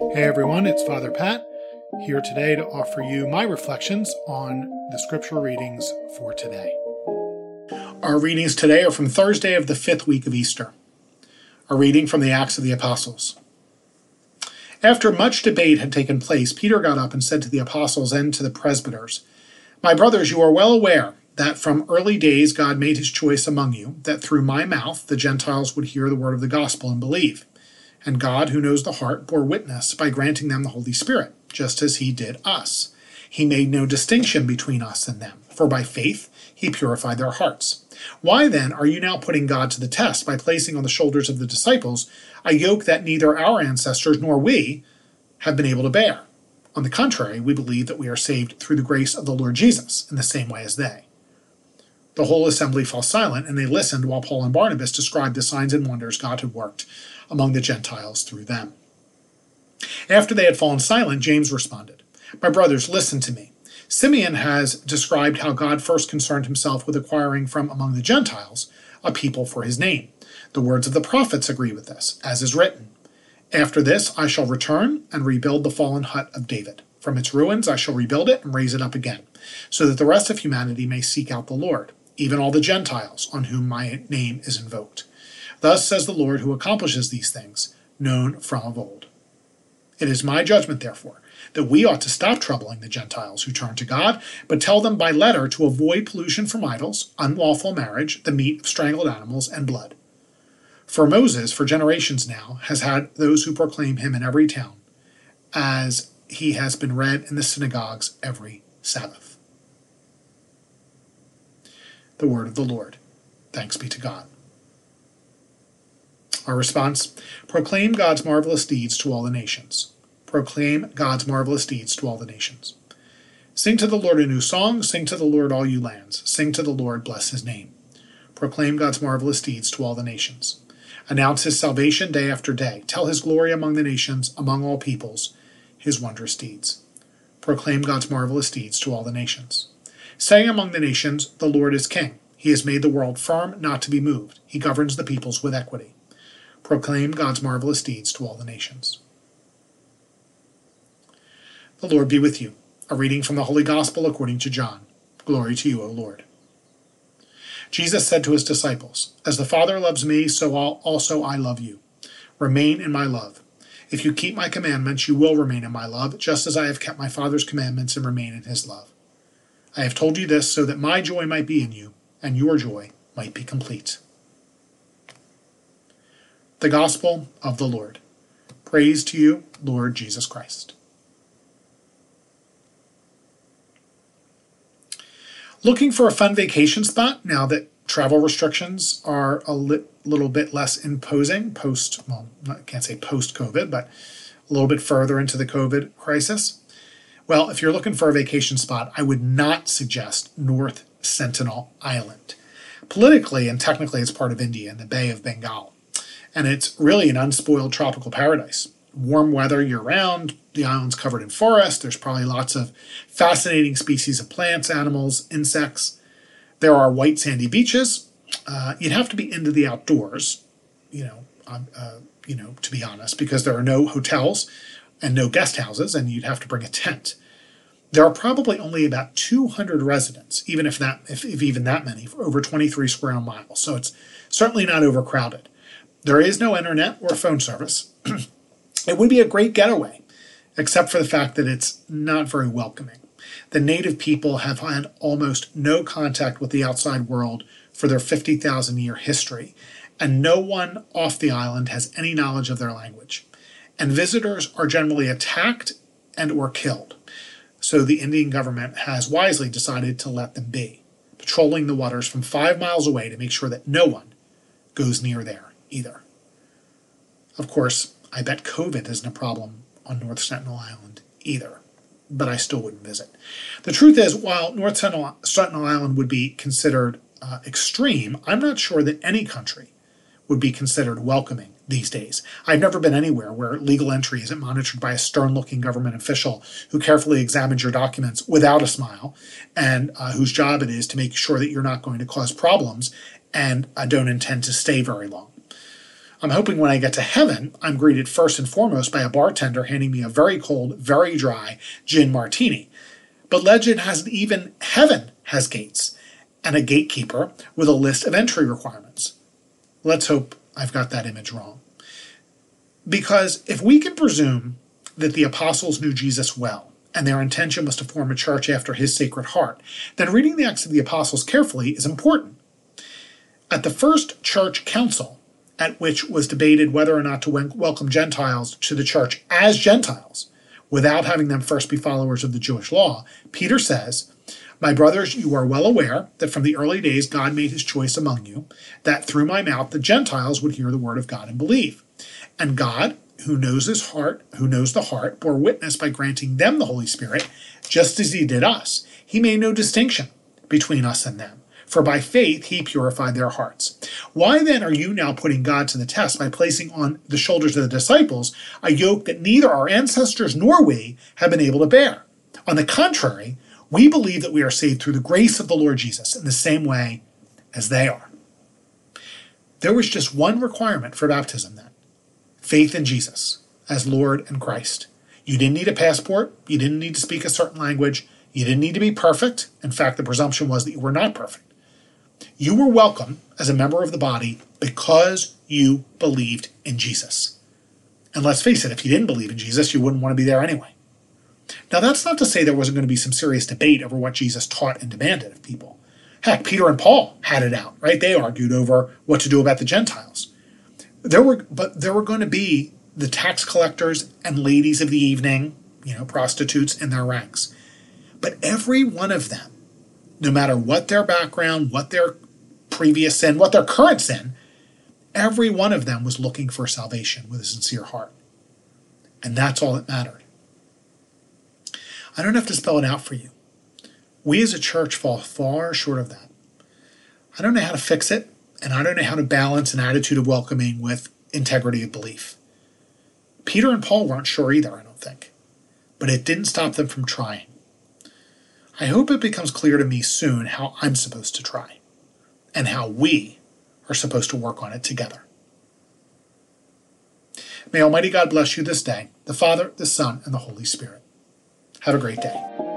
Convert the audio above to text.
Hey everyone, it's Father Pat here today to offer you my reflections on the scripture readings for today. Our readings today are from Thursday of the fifth week of Easter. A reading from the Acts of the Apostles. After much debate had taken place, Peter got up and said to the apostles and to the presbyters, My brothers, you are well aware that from early days God made his choice among you, that through my mouth the Gentiles would hear the word of the gospel and believe. And God, who knows the heart, bore witness by granting them the Holy Spirit, just as he did us. He made no distinction between us and them, for by faith he purified their hearts. Why then are you now putting God to the test by placing on the shoulders of the disciples a yoke that neither our ancestors nor we have been able to bear? On the contrary, we believe that we are saved through the grace of the Lord Jesus in the same way as they. The whole assembly fell silent, and they listened while Paul and Barnabas described the signs and wonders God had worked among the Gentiles through them. After they had fallen silent, James responded, My brothers, listen to me. Simeon has described how God first concerned himself with acquiring from among the Gentiles a people for his name. The words of the prophets agree with this, as is written After this I shall return and rebuild the fallen hut of David. From its ruins I shall rebuild it and raise it up again, so that the rest of humanity may seek out the Lord, even all the Gentiles on whom my name is invoked. Thus says the Lord who accomplishes these things, known from of old. It is my judgment, therefore, that we ought to stop troubling the Gentiles who turn to God, but tell them by letter to avoid pollution from idols, unlawful marriage, the meat of strangled animals, and blood. For Moses, for generations now, has had those who proclaim him in every town, as he has been read in the synagogues every Sabbath. The word of the Lord. Thanks be to God. Our response Proclaim God's marvelous deeds to all the nations. Proclaim God's marvelous deeds to all the nations. Sing to the Lord a new song. Sing to the Lord, all you lands. Sing to the Lord, bless his name. Proclaim God's marvelous deeds to all the nations. Announce his salvation day after day. Tell his glory among the nations, among all peoples, his wondrous deeds. Proclaim God's marvelous deeds to all the nations. Say among the nations, The Lord is king. He has made the world firm, not to be moved. He governs the peoples with equity. Proclaim God's marvelous deeds to all the nations. The Lord be with you. A reading from the Holy Gospel according to John. Glory to you, O Lord. Jesus said to his disciples, As the Father loves me, so also I love you. Remain in my love. If you keep my commandments, you will remain in my love, just as I have kept my Father's commandments and remain in his love. I have told you this so that my joy might be in you, and your joy might be complete. The Gospel of the Lord. Praise to you, Lord Jesus Christ. Looking for a fun vacation spot now that travel restrictions are a li- little bit less imposing post, well, I can't say post COVID, but a little bit further into the COVID crisis? Well, if you're looking for a vacation spot, I would not suggest North Sentinel Island. Politically and technically, it's part of India in the Bay of Bengal and it's really an unspoiled tropical paradise. Warm weather year round, the island's covered in forest, there's probably lots of fascinating species of plants, animals, insects. There are white sandy beaches. Uh, you'd have to be into the outdoors, you know, um, uh, you know, to be honest, because there are no hotels and no guest houses, and you'd have to bring a tent. There are probably only about 200 residents, even if that, if, if even that many, for over 23 square miles. So it's certainly not overcrowded. There is no internet or phone service. it would be a great getaway, except for the fact that it's not very welcoming. The native people have had almost no contact with the outside world for their 50,000 year history, and no one off the island has any knowledge of their language. And visitors are generally attacked and or killed. So the Indian government has wisely decided to let them be, patrolling the waters from 5 miles away to make sure that no one goes near there either. Of course, I bet COVID isn't a problem on North Sentinel Island either, but I still wouldn't visit. The truth is, while North Sentinel, Sentinel Island would be considered uh, extreme, I'm not sure that any country would be considered welcoming these days. I've never been anywhere where legal entry isn't monitored by a stern looking government official who carefully examines your documents without a smile and uh, whose job it is to make sure that you're not going to cause problems and uh, don't intend to stay very long. I'm hoping when I get to heaven, I'm greeted first and foremost by a bartender handing me a very cold, very dry gin martini. But legend has even heaven has gates and a gatekeeper with a list of entry requirements. Let's hope I've got that image wrong. Because if we can presume that the apostles knew Jesus well, and their intention was to form a church after his sacred heart, then reading the Acts of the Apostles carefully is important. At the first church council, at which was debated whether or not to welcome Gentiles to the church as Gentiles, without having them first be followers of the Jewish law, Peter says, My brothers, you are well aware that from the early days God made his choice among you, that through my mouth the Gentiles would hear the word of God and believe. And God, who knows his heart, who knows the heart, bore witness by granting them the Holy Spirit, just as he did us. He made no distinction between us and them for by faith he purified their hearts. Why then are you now putting God to the test by placing on the shoulders of the disciples a yoke that neither our ancestors nor we have been able to bear? On the contrary, we believe that we are saved through the grace of the Lord Jesus in the same way as they are. There was just one requirement for baptism then faith in Jesus as Lord and Christ. You didn't need a passport, you didn't need to speak a certain language, you didn't need to be perfect. In fact, the presumption was that you were not perfect. You were welcome as a member of the body because you believed in Jesus. And let's face it, if you didn't believe in Jesus, you wouldn't want to be there anyway. Now, that's not to say there wasn't going to be some serious debate over what Jesus taught and demanded of people. Heck, Peter and Paul had it out, right? They argued over what to do about the Gentiles. There were, but there were going to be the tax collectors and ladies of the evening, you know, prostitutes in their ranks. But every one of them no matter what their background, what their previous sin, what their current sin, every one of them was looking for salvation with a sincere heart. And that's all that mattered. I don't have to spell it out for you. We as a church fall far short of that. I don't know how to fix it, and I don't know how to balance an attitude of welcoming with integrity of belief. Peter and Paul weren't sure either, I don't think. But it didn't stop them from trying. I hope it becomes clear to me soon how I'm supposed to try and how we are supposed to work on it together. May Almighty God bless you this day, the Father, the Son, and the Holy Spirit. Have a great day.